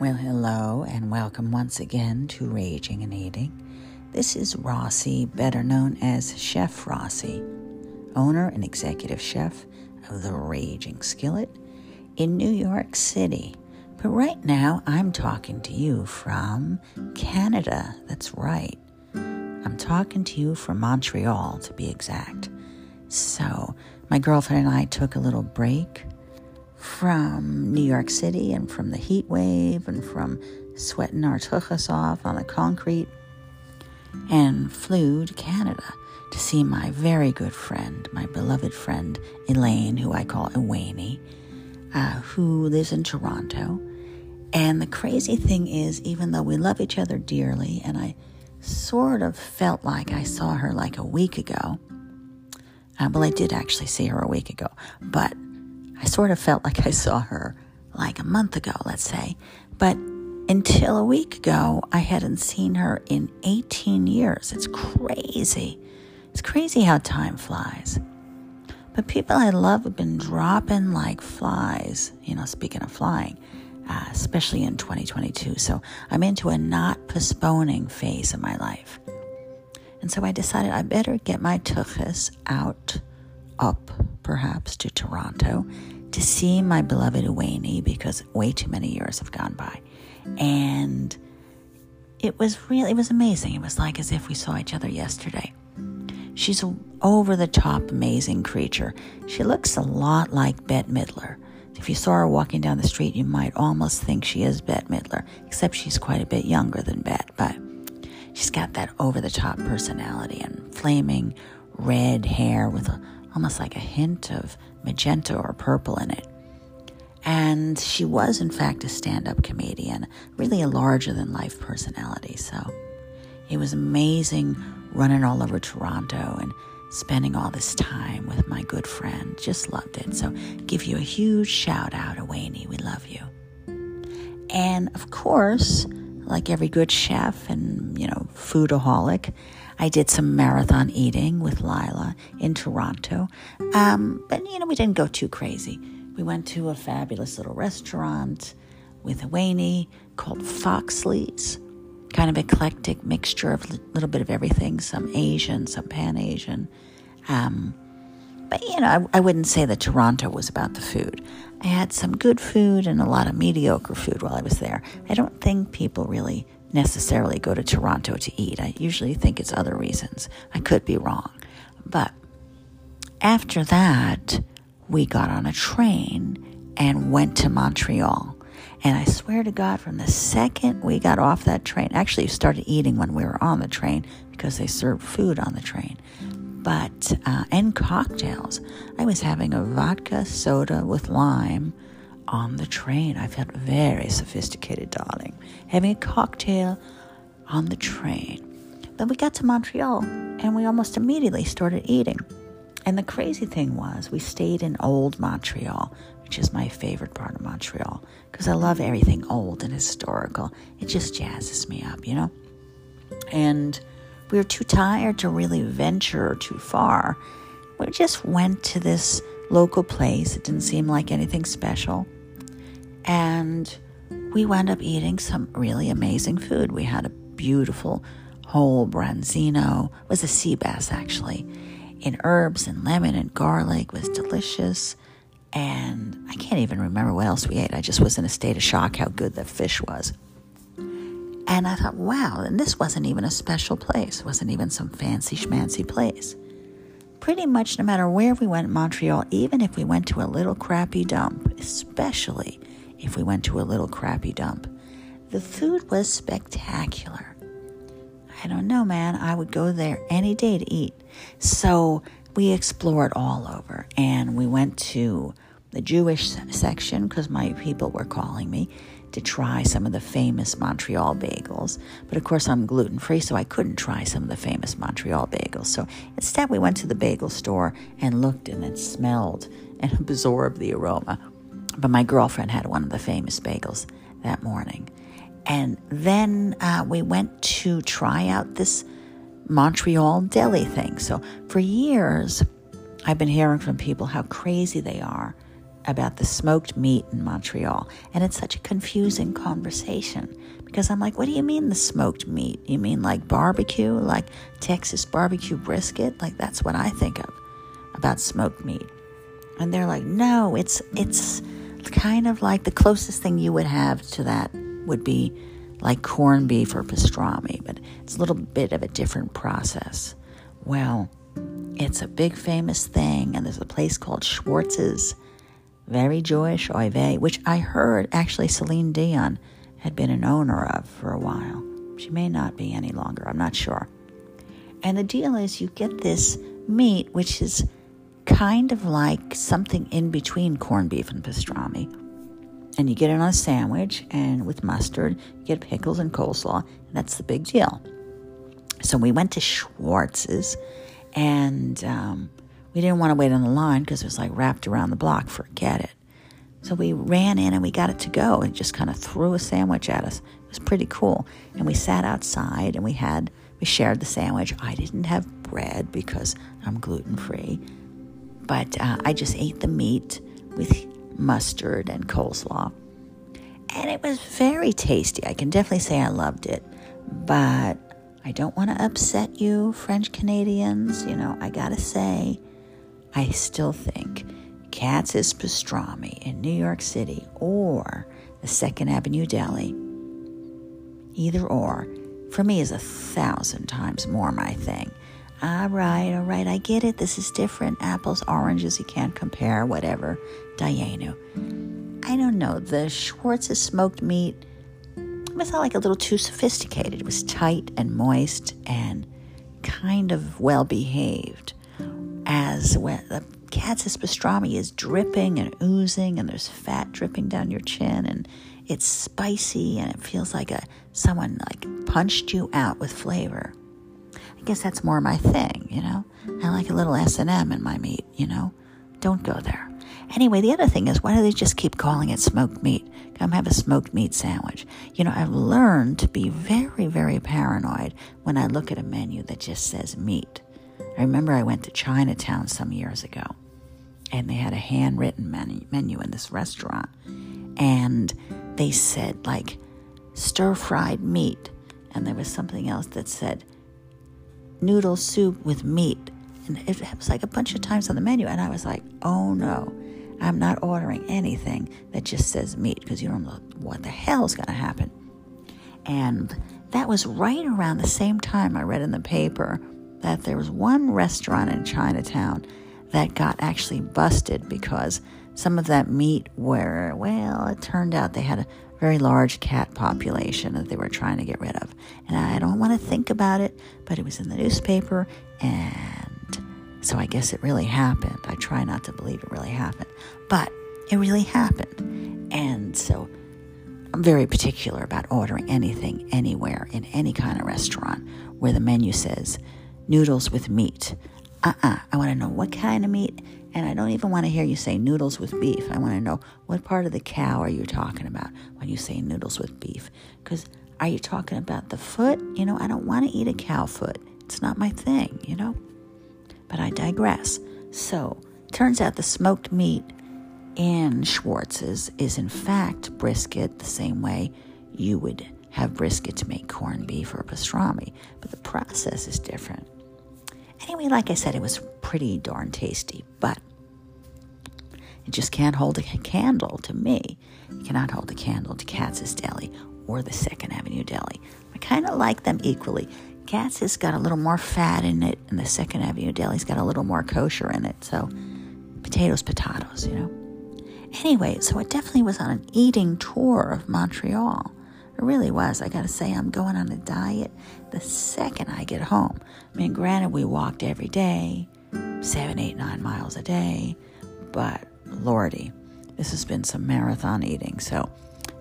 Well, hello, and welcome once again to Raging and Eating. This is Rossi, better known as Chef Rossi, owner and executive chef of the Raging Skillet in New York City. But right now, I'm talking to you from Canada. That's right. I'm talking to you from Montreal, to be exact. So, my girlfriend and I took a little break from New York City and from the heat wave and from sweating our tuchus off on the concrete and flew to Canada to see my very good friend, my beloved friend Elaine, who I call Ewaney, uh, who lives in Toronto. And the crazy thing is, even though we love each other dearly, and I sort of felt like I saw her like a week ago, uh, well, I did actually see her a week ago, but I sort of felt like I saw her like a month ago, let's say. But until a week ago, I hadn't seen her in 18 years. It's crazy. It's crazy how time flies. But people I love have been dropping like flies, you know, speaking of flying, uh, especially in 2022. So I'm into a not postponing phase of my life. And so I decided I better get my tuchus out, up, perhaps, to Toronto to see my beloved Ewaney because way too many years have gone by. And it was really, it was amazing. It was like as if we saw each other yesterday. She's an over the top amazing creature. She looks a lot like Bette Midler. If you saw her walking down the street, you might almost think she is Bette Midler, except she's quite a bit younger than Bette. But she's got that over the top personality and flaming red hair with a, almost like a hint of magenta or purple in it. And she was, in fact, a stand up comedian, really a larger than life personality. So it was amazing running all over Toronto and spending all this time with my good friend. Just loved it. So give you a huge shout out, Ewaney. We love you. And of course, like every good chef and, you know, foodaholic, I did some marathon eating with Lila in Toronto. Um, but, you know, we didn't go too crazy. We went to a fabulous little restaurant with Ewaney called Foxley's. Kind of eclectic mixture of a little bit of everything, some Asian, some Pan Asian. Um, but, you know, I, I wouldn't say that Toronto was about the food. I had some good food and a lot of mediocre food while I was there. I don't think people really necessarily go to Toronto to eat. I usually think it's other reasons. I could be wrong. But after that, we got on a train and went to Montreal. And I swear to God, from the second we got off that train, actually started eating when we were on the train because they served food on the train. But, uh, and cocktails. I was having a vodka soda with lime on the train. I felt very sophisticated, darling, having a cocktail on the train. Then we got to Montreal and we almost immediately started eating. And the crazy thing was, we stayed in old Montreal, which is my favorite part of Montreal, because I love everything old and historical. It just jazzes me up, you know? And we were too tired to really venture too far. We just went to this local place. It didn't seem like anything special. And we wound up eating some really amazing food. We had a beautiful whole branzino, was a sea bass actually, in herbs and lemon and garlic, it was delicious. And I can't even remember what else we ate. I just was in a state of shock how good the fish was. And I thought, wow, and this wasn't even a special place. It wasn't even some fancy schmancy place. Pretty much no matter where we went in Montreal, even if we went to a little crappy dump, especially if we went to a little crappy dump. The food was spectacular. I don't know, man. I would go there any day to eat. So we explored all over and we went to the Jewish section because my people were calling me to try some of the famous Montreal bagels. But of course, I'm gluten free, so I couldn't try some of the famous Montreal bagels. So instead, we went to the bagel store and looked and smelled and absorbed the aroma. But my girlfriend had one of the famous bagels that morning. And then uh, we went to try out this Montreal deli thing. So for years, I've been hearing from people how crazy they are about the smoked meat in Montreal. And it's such a confusing conversation because I'm like, what do you mean the smoked meat? You mean like barbecue, like Texas barbecue brisket? Like that's what I think of about smoked meat. And they're like, no, it's it's kind of like the closest thing you would have to that would be like corned beef or pastrami, but it's a little bit of a different process. Well, it's a big famous thing, and there's a place called Schwartz's, very Jewish, oy vey, which I heard actually Celine Dion had been an owner of for a while. She may not be any longer, I'm not sure. And the deal is, you get this meat, which is kind of like something in between corned beef and pastrami. And you get it on a sandwich, and with mustard, you get pickles and coleslaw, and that's the big deal. So we went to Schwartz's, and um, we didn't want to wait on the line because it was like wrapped around the block. Forget it. So we ran in and we got it to go and just kind of threw a sandwich at us. It was pretty cool. And we sat outside and we had, we shared the sandwich. I didn't have bread because I'm gluten free, but uh, I just ate the meat with mustard and coleslaw. And it was very tasty. I can definitely say I loved it. But I don't want to upset you, French Canadians. You know, I gotta say, I still think Katz's Pastrami in New York City or the Second Avenue Deli, either or, for me is a thousand times more my thing. All right, all right, I get it. This is different. Apples, oranges, you can't compare, whatever. Dayenu. I don't know. The Schwartz's smoked meat was not like a little too sophisticated. It was tight and moist and kind of well behaved. As when the Katz's pastrami is dripping and oozing, and there's fat dripping down your chin, and it's spicy, and it feels like a someone like punched you out with flavor. I guess that's more my thing, you know. I like a little S and M in my meat, you know. Don't go there. Anyway, the other thing is, why do they just keep calling it smoked meat? Come have a smoked meat sandwich. You know, I've learned to be very, very paranoid when I look at a menu that just says meat. I remember I went to Chinatown some years ago, and they had a handwritten menu, menu in this restaurant, and they said like stir fried meat, and there was something else that said noodle soup with meat. And it was like a bunch of times on the menu, and I was like, oh no, I'm not ordering anything that just says meat because you don't know what the hell is going to happen. And that was right around the same time I read in the paper that there was one restaurant in Chinatown that got actually busted because some of that meat were, well, it turned out they had a very large cat population that they were trying to get rid of. And I don't want to think about it, but it was in the newspaper and so I guess it really happened. I try not to believe it really happened, but it really happened. And so I'm very particular about ordering anything anywhere in any kind of restaurant where the menu says noodles with meat. Uh uh I want to know what kind of meat, and I don't even want to hear you say noodles with beef. I want to know what part of the cow are you talking about when you say noodles with beef? Because are you talking about the foot? You know, I don't want to eat a cow foot. It's not my thing, you know? But I digress. So, turns out the smoked meat in Schwartz's is in fact brisket the same way you would have brisket to make corned beef or pastrami, but the process is different. Anyway, like I said, it was pretty darn tasty, but it just can't hold a candle to me. It cannot hold a candle to Katz's Deli or the Second Avenue Deli. I kind of like them equally. Katz has got a little more fat in it, and the Second Avenue Deli's got a little more kosher in it. So, potatoes, potatoes, you know. Anyway, so I definitely was on an eating tour of Montreal. It really was. I got to say, I'm going on a diet the second I get home. I mean, granted, we walked every day, seven, eight, nine miles a day, but lordy, this has been some marathon eating. So,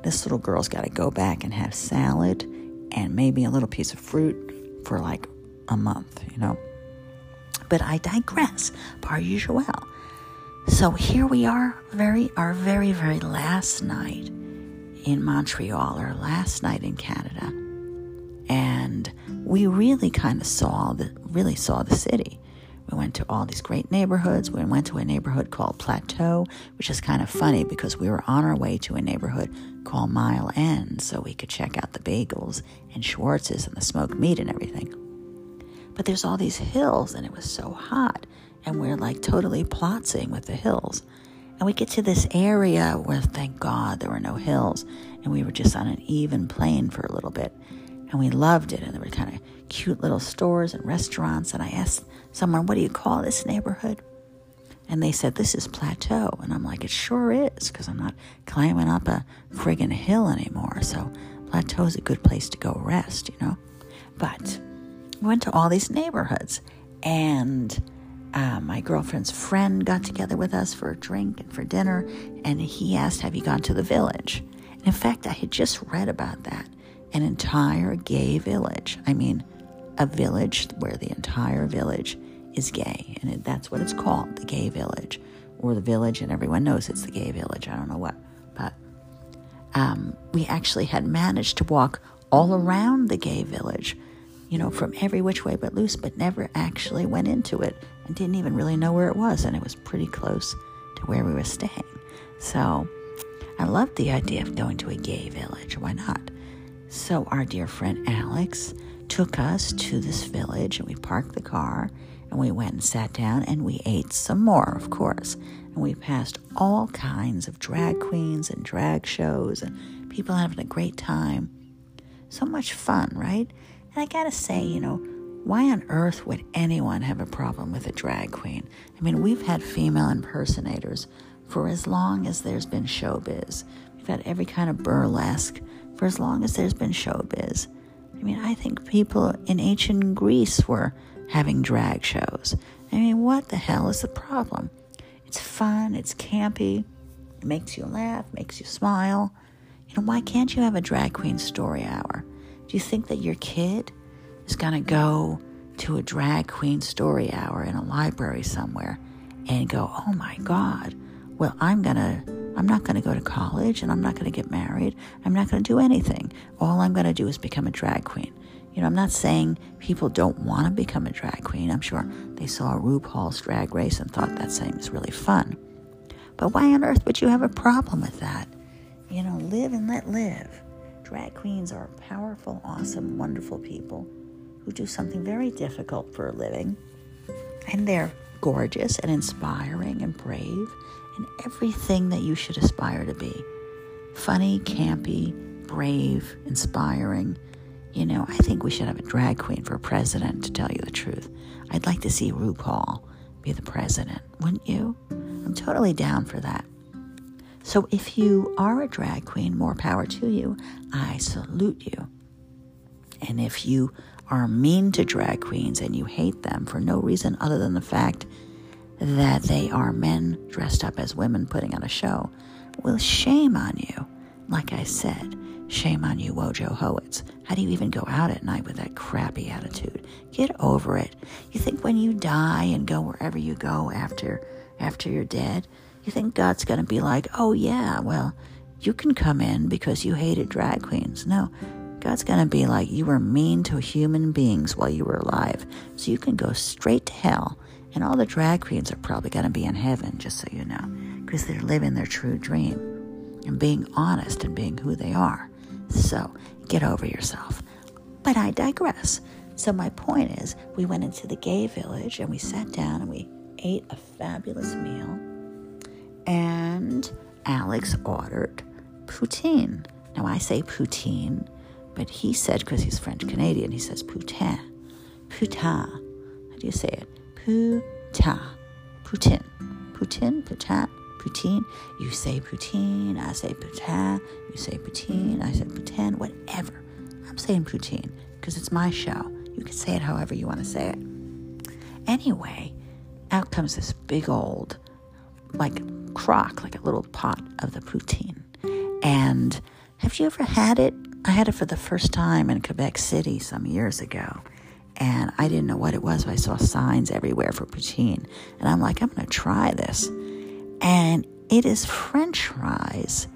this little girl's got to go back and have salad and maybe a little piece of fruit for like a month, you know. But I digress, par usual. So here we are, very our very very last night in Montreal, or last night in Canada, and we really kind of saw the really saw the city. We went to all these great neighborhoods. We went to a neighborhood called Plateau, which is kind of funny because we were on our way to a neighborhood called Mile End so we could check out the bagels and Schwartz's and the smoked meat and everything. But there's all these hills and it was so hot and we're like totally plotzing with the hills. And we get to this area where, thank God, there were no hills, and we were just on an even plane for a little bit. And we loved it, and there were kind of cute little stores and restaurants. And I asked someone, What do you call this neighborhood? And they said, This is Plateau. And I'm like, It sure is, because I'm not climbing up a friggin' hill anymore. So Plateau is a good place to go rest, you know? But we went to all these neighborhoods, and uh, my girlfriend's friend got together with us for a drink and for dinner, and he asked, Have you gone to the village? And in fact, I had just read about that an entire gay village. I mean, a village where the entire village is gay, and it, that's what it's called the gay village, or the village, and everyone knows it's the gay village. I don't know what, but um, we actually had managed to walk all around the gay village you know, from every which way but loose, but never actually went into it and didn't even really know where it was. And it was pretty close to where we were staying. So I loved the idea of going to a gay village. Why not? So our dear friend Alex took us to this village and we parked the car and we went and sat down and we ate some more, of course. And we passed all kinds of drag queens and drag shows and people having a great time. So much fun, right? And I gotta say, you know, why on earth would anyone have a problem with a drag queen? I mean, we've had female impersonators for as long as there's been showbiz. We've had every kind of burlesque for as long as there's been showbiz. I mean, I think people in ancient Greece were having drag shows. I mean, what the hell is the problem? It's fun, it's campy, it makes you laugh, makes you smile. You know, why can't you have a drag queen story hour? Do you think that your kid is going to go to a drag queen story hour in a library somewhere and go, oh my God, well, I'm going to. I'm not going to go to college and I'm not going to get married. I'm not going to do anything. All I'm going to do is become a drag queen. You know, I'm not saying people don't want to become a drag queen. I'm sure they saw RuPaul's drag race and thought that seems really fun. But why on earth would you have a problem with that? You know, live and let live. Drag queens are powerful, awesome, wonderful people who do something very difficult for a living. And they're gorgeous and inspiring and brave and everything that you should aspire to be. Funny, campy, brave, inspiring. You know, I think we should have a drag queen for president, to tell you the truth. I'd like to see RuPaul be the president, wouldn't you? I'm totally down for that. So if you are a drag queen, more power to you. I salute you. And if you are mean to drag queens and you hate them for no reason other than the fact that they are men dressed up as women putting on a show, well, shame on you. Like I said, shame on you, Wojo Hoitz. How do you even go out at night with that crappy attitude? Get over it. You think when you die and go wherever you go after after you're dead, you think God's going to be like, oh, yeah, well, you can come in because you hated drag queens. No, God's going to be like, you were mean to human beings while you were alive. So you can go straight to hell. And all the drag queens are probably going to be in heaven, just so you know, because they're living their true dream and being honest and being who they are. So get over yourself. But I digress. So my point is, we went into the gay village and we sat down and we ate a fabulous meal and Alex ordered poutine. Now I say poutine, but he said, because he's French Canadian, he says poutin. Poutin. How do you say it? Poutin. Poutin. Poutin, poutin, poutine. You say poutine, I say poutin. You say poutine, I say poutin, whatever. I'm saying poutine because it's my show. You can say it however you want to say it. Anyway, out comes this big old, like crock, like a little pot of the poutine. And have you ever had it? I had it for the first time in Quebec City some years ago. And I didn't know what it was, but I saw signs everywhere for poutine. And I'm like, I'm going to try this. And it is french fries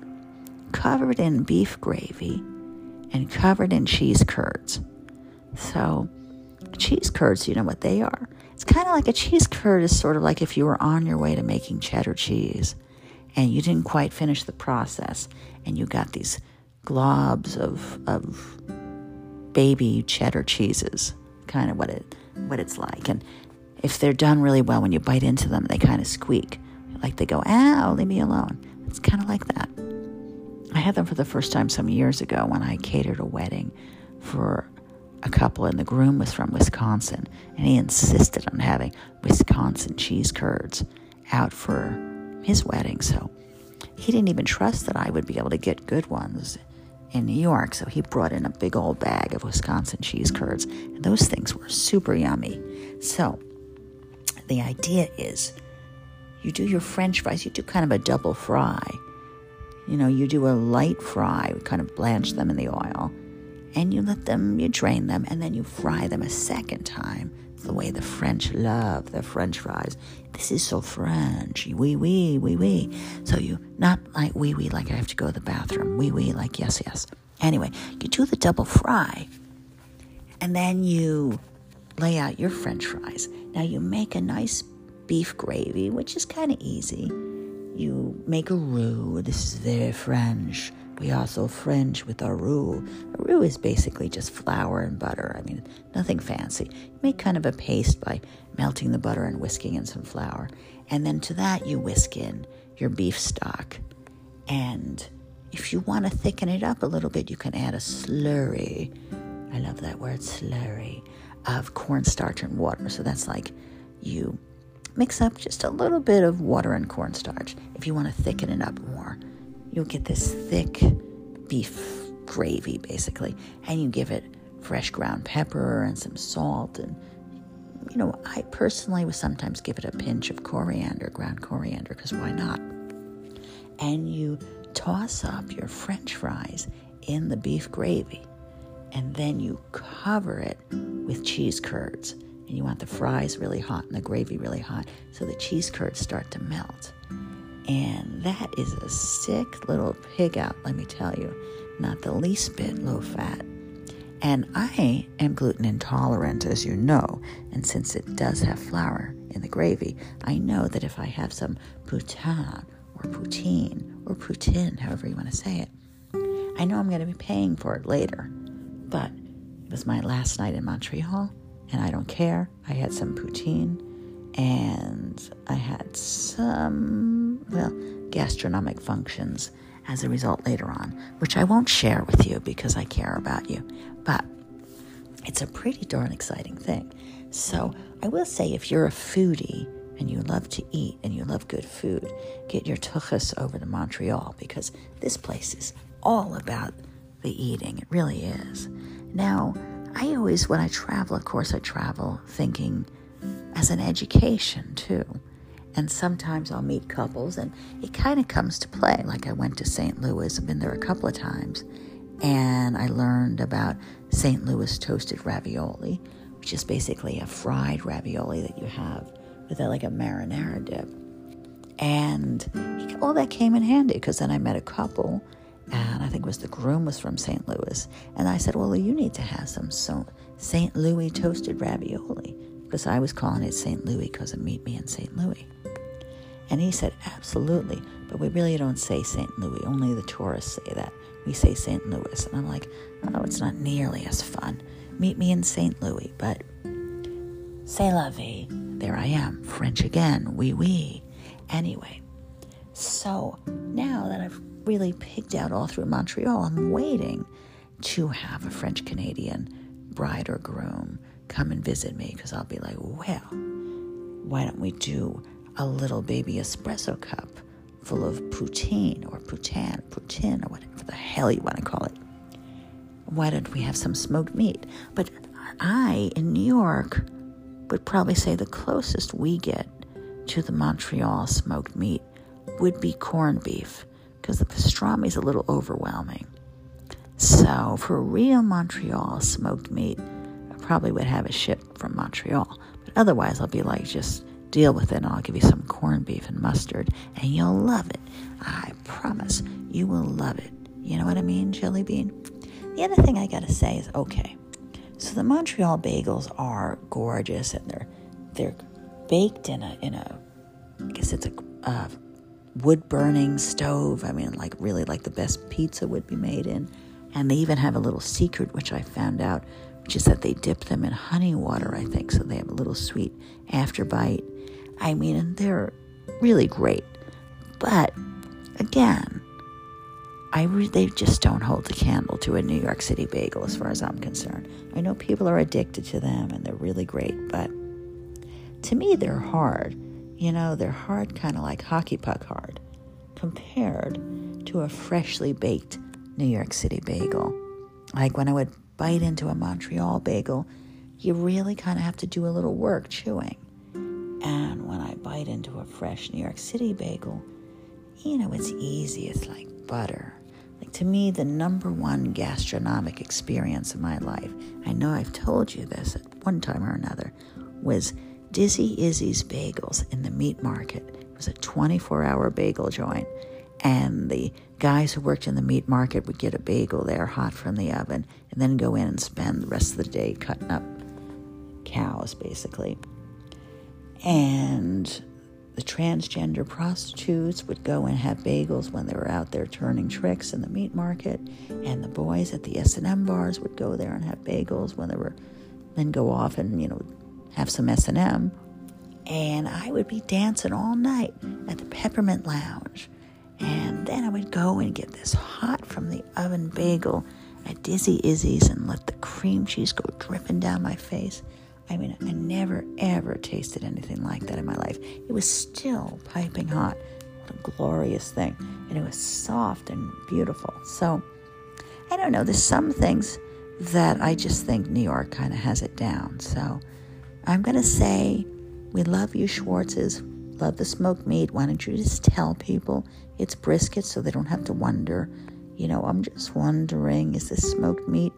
covered in beef gravy and covered in cheese curds. So, cheese curds, you know what they are? It's kind of like a cheese curd is sort of like if you were on your way to making cheddar cheese and you didn't quite finish the process and you got these globs of, of baby cheddar cheeses, kind of what it what it's like. And if they're done really well, when you bite into them, they kind of squeak, like they go, "Ow, leave me alone." It's kind of like that. I had them for the first time some years ago when I catered a wedding for a couple, and the groom was from Wisconsin, and he insisted on having Wisconsin cheese curds out for his wedding. So he didn't even trust that I would be able to get good ones in New York. So he brought in a big old bag of Wisconsin cheese curds, and those things were super yummy. So the idea is you do your french fries, you do kind of a double fry. You know, you do a light fry, we kind of blanch them in the oil, and you let them, you drain them, and then you fry them a second time the way the French love their French fries. This is so French. Wee wee, wee wee. So you, not like wee wee, like I have to go to the bathroom. Wee wee, like yes, yes. Anyway, you do the double fry, and then you lay out your French fries. Now you make a nice beef gravy, which is kind of easy. You make a roux. This is very French. We also fringe with our roux. A roux is basically just flour and butter. I mean, nothing fancy. You make kind of a paste by melting the butter and whisking in some flour. And then to that, you whisk in your beef stock. And if you want to thicken it up a little bit, you can add a slurry. I love that word, slurry, of cornstarch and water. So that's like you mix up just a little bit of water and cornstarch if you want to thicken it up more you'll get this thick beef gravy basically, and you give it fresh ground pepper and some salt and you know, I personally would sometimes give it a pinch of coriander, ground coriander, because why not? And you toss up your french fries in the beef gravy, and then you cover it with cheese curds. And you want the fries really hot and the gravy really hot so the cheese curds start to melt. And that is a sick little pig out, let me tell you. Not the least bit low fat. And I am gluten intolerant, as you know. And since it does have flour in the gravy, I know that if I have some poutine or poutine or poutine, however you want to say it, I know I'm going to be paying for it later. But it was my last night in Montreal, and I don't care. I had some poutine and I had some, well, gastronomic functions as a result later on, which I won't share with you because I care about you. But it's a pretty darn exciting thing. So I will say if you're a foodie and you love to eat and you love good food, get your tuchus over to Montreal because this place is all about the eating. It really is. Now, I always, when I travel, of course, I travel thinking as an education too. And sometimes I'll meet couples and it kind of comes to play. Like I went to St. Louis, I've been there a couple of times, and I learned about St. Louis toasted ravioli, which is basically a fried ravioli that you have with a, like a marinara dip. And all that came in handy because then I met a couple, and I think it was the groom was from St. Louis. And I said, Well, you need to have some St. Louis toasted ravioli because I was calling it St. Louis because of Meet Me in St. Louis. And he said, Absolutely, but we really don't say St. Louis. Only the tourists say that. We say St. Louis. And I'm like, Oh, it's not nearly as fun. Meet me in St. Louis, but c'est la vie. There I am, French again, oui, oui. Anyway, so now that I've really picked out all through Montreal, I'm waiting to have a French Canadian bride or groom come and visit me because I'll be like, well, why don't we do a little baby espresso cup full of poutine or poutine, poutine, or whatever the hell you want to call it? Why don't we have some smoked meat? But I, in New York, would probably say the closest we get to the Montreal smoked meat would be corned beef because the pastrami is a little overwhelming. So, for real Montreal smoked meat, I probably would have it shipped from Montreal. But otherwise, I'll be like, just deal with it and I'll give you some corned beef and mustard and you'll love it. I promise you will love it. You know what I mean, Jelly Bean? The other thing I gotta say is okay, so the Montreal bagels are gorgeous and they're they're baked in a in a I guess it's a uh, wood burning stove. I mean, like really like the best pizza would be made in. And they even have a little secret, which I found out, which is that they dip them in honey water, I think, so they have a little sweet afterbite. I mean, they're really great. But again, I re- they just don't hold the candle to a New York City bagel as far as I'm concerned. I know people are addicted to them and they're really great, but to me they're hard. You know, they're hard kind of like hockey puck hard compared to a freshly baked New York City bagel. Like when I would bite into a Montreal bagel, you really kind of have to do a little work chewing. And when I bite into a fresh New York City bagel, you know, it's easy. It's like butter. Like to me, the number one gastronomic experience of my life, I know I've told you this at one time or another, was Dizzy Izzy's Bagels in the meat market. It was a 24 hour bagel joint. And the guys who worked in the meat market would get a bagel there hot from the oven and then go in and spend the rest of the day cutting up cows, basically. And the transgender prostitutes would go and have bagels when they were out there turning tricks in the meat market, and the boys at the S&M bars would go there and have bagels when they were then go off and you know have some S&M. And I would be dancing all night at the Peppermint Lounge. And then I would go and get this hot from the oven bagel at Dizzy Izzy's and let the cream cheese go dripping down my face. I mean, I never ever tasted anything like that in my life. It was still piping hot. What a glorious thing. And it was soft and beautiful. So, I don't know. There's some things that I just think New York kind of has it down. So, I'm going to say, we love you, Schwartz's. Love the smoked meat. Why don't you just tell people it's brisket so they don't have to wonder? You know, I'm just wondering is this smoked meat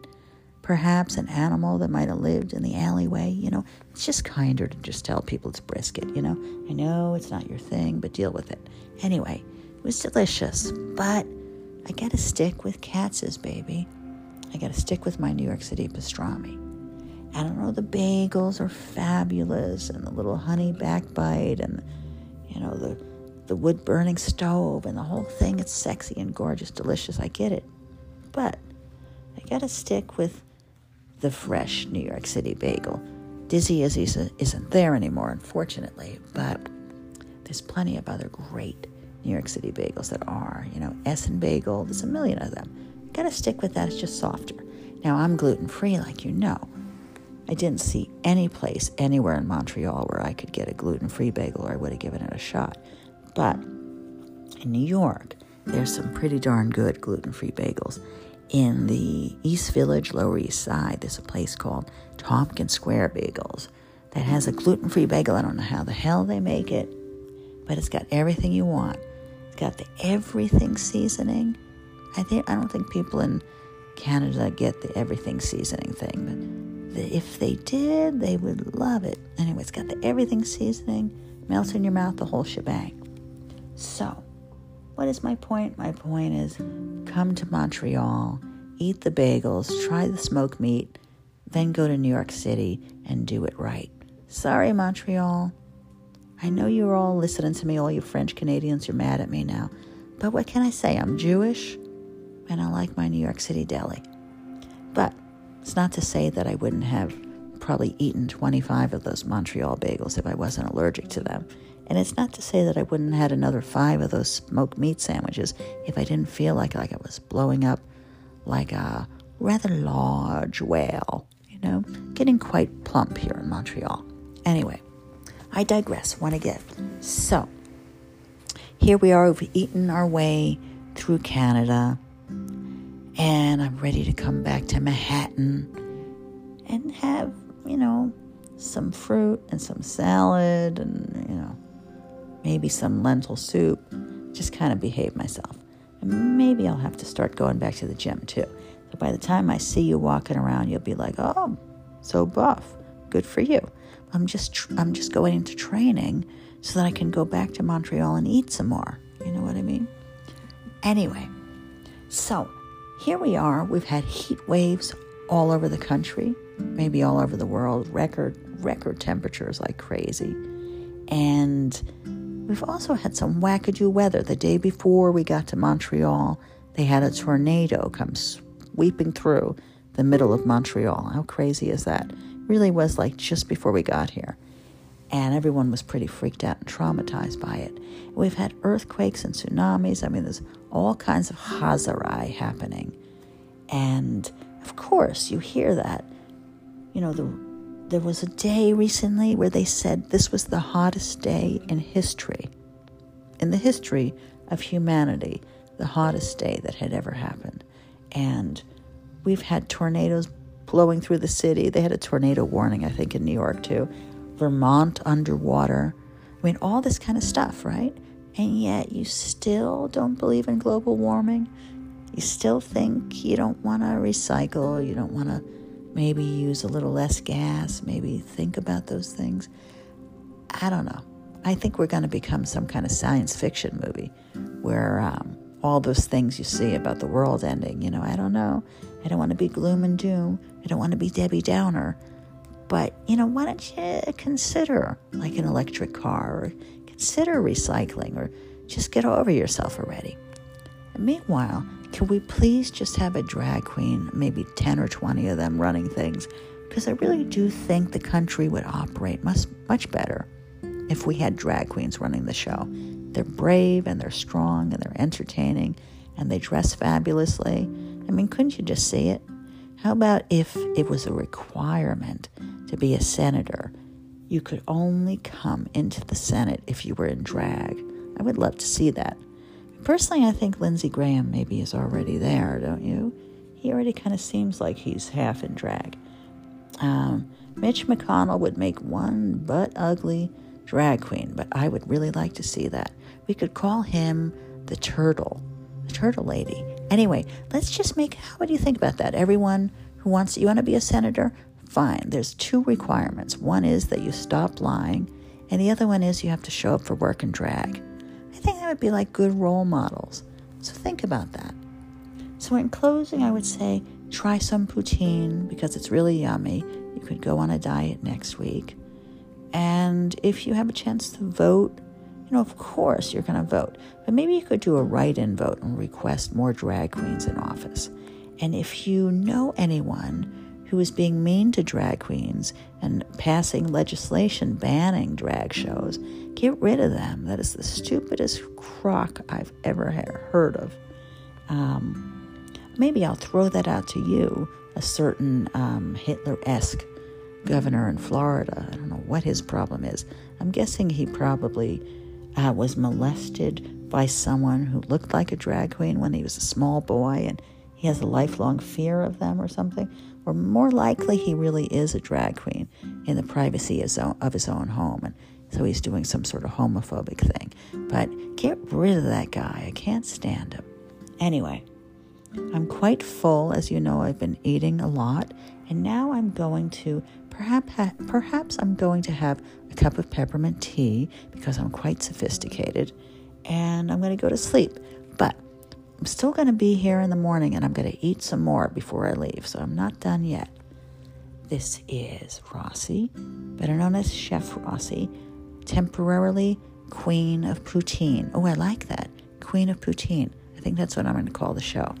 perhaps an animal that might have lived in the alleyway? You know, it's just kinder to just tell people it's brisket, you know? I know it's not your thing, but deal with it. Anyway, it was delicious, but I got to stick with Katz's, baby. I got to stick with my New York City pastrami. I don't know, the bagels are fabulous, and the little honey backbite, and you know the the wood burning stove, and the whole thing. It's sexy and gorgeous, delicious. I get it, but I gotta stick with the fresh New York City bagel. Dizzy Izzy's isn't there anymore, unfortunately, but there's plenty of other great New York City bagels that are. You know, Ess-a-Bagel. There's a million of them. Gotta stick with that. It's just softer. Now I'm gluten free, like you know. I didn't see any place anywhere in Montreal where I could get a gluten free bagel or I would have given it a shot. But in New York, there's some pretty darn good gluten free bagels. In the East Village, Lower East Side, there's a place called Tompkins Square Bagels that has a gluten free bagel. I don't know how the hell they make it, but it's got everything you want. It's got the everything seasoning. I think I don't think people in Canada get the everything seasoning thing, but if they did, they would love it. Anyway, it's got the everything seasoning, melts in your mouth, the whole shebang. So, what is my point? My point is come to Montreal, eat the bagels, try the smoked meat, then go to New York City and do it right. Sorry, Montreal. I know you're all listening to me, all you French Canadians, you're mad at me now. But what can I say? I'm Jewish and I like my New York City deli. But it's not to say that I wouldn't have probably eaten 25 of those Montreal bagels if I wasn't allergic to them. And it's not to say that I wouldn't have had another five of those smoked meat sandwiches if I didn't feel like, like I was blowing up like a rather large whale, you know, getting quite plump here in Montreal. Anyway, I digress one again. So, here we are, we've eaten our way through Canada and I'm ready to come back to Manhattan and have, you know, some fruit and some salad and, you know, maybe some lentil soup. Just kind of behave myself. And maybe I'll have to start going back to the gym too. So by the time I see you walking around, you'll be like, "Oh, so buff. Good for you." I'm just tr- I'm just going into training so that I can go back to Montreal and eat some more. You know what I mean? Anyway, so here we are. We've had heat waves all over the country, maybe all over the world, record record temperatures like crazy. And we've also had some wackadoo weather. The day before we got to Montreal, they had a tornado come sweeping through the middle of Montreal. How crazy is that? Really was like just before we got here. And everyone was pretty freaked out and traumatized by it. We've had earthquakes and tsunamis. I mean, there's all kinds of hazarai happening. And of course, you hear that. You know, the, there was a day recently where they said this was the hottest day in history. In the history of humanity, the hottest day that had ever happened. And we've had tornadoes blowing through the city. They had a tornado warning, I think, in New York too. Vermont underwater. I mean, all this kind of stuff, right? And yet you still don't believe in global warming. You still think you don't want to recycle, you don't want to maybe use a little less gas, maybe think about those things. I don't know. I think we're going to become some kind of science fiction movie where um, all those things you see about the world ending, you know, I don't know. I don't want to be gloom and doom. I don't want to be Debbie Downer. But, you know, why don't you consider like an electric car or consider recycling or just get over yourself already? And meanwhile, can we please just have a drag queen, maybe 10 or 20 of them running things? Because I really do think the country would operate much, much better if we had drag queens running the show. They're brave and they're strong and they're entertaining and they dress fabulously. I mean, couldn't you just see it? How about if it was a requirement to be a senator? You could only come into the Senate if you were in drag. I would love to see that. Personally, I think Lindsey Graham maybe is already there, don't you? He already kind of seems like he's half in drag. Um, Mitch McConnell would make one butt ugly drag queen, but I would really like to see that. We could call him the turtle, the turtle lady. Anyway, let's just make, how would you think about that? Everyone who wants, you want to be a senator? Fine. There's two requirements. One is that you stop lying, and the other one is you have to show up for work and drag. I think that would be like good role models. So think about that. So, in closing, I would say try some poutine because it's really yummy. You could go on a diet next week. And if you have a chance to vote, you know, of course you're going to vote. But maybe you could do a write in vote and request more drag queens in office. And if you know anyone who is being mean to drag queens and passing legislation banning drag shows, get rid of them. That is the stupidest crock I've ever heard of. Um, maybe I'll throw that out to you, a certain um, Hitler esque governor in Florida. I don't know what his problem is. I'm guessing he probably uh, was molested by someone who looked like a drag queen when he was a small boy and he has a lifelong fear of them or something. Or more likely, he really is a drag queen in the privacy of his own home. And so he's doing some sort of homophobic thing. But get rid of that guy. I can't stand him. Anyway, I'm quite full. As you know, I've been eating a lot. And now I'm going to Perhaps, perhaps I'm going to have a cup of peppermint tea because I'm quite sophisticated and I'm going to go to sleep. But I'm still going to be here in the morning and I'm going to eat some more before I leave, so I'm not done yet. This is Rossi, better known as Chef Rossi, temporarily Queen of Poutine. Oh, I like that. Queen of Poutine. I think that's what I'm going to call the show.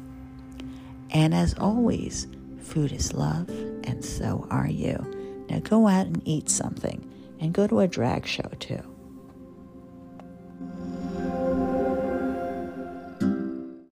And as always, food is love, and so are you. Now go out and eat something and go to a drag show too.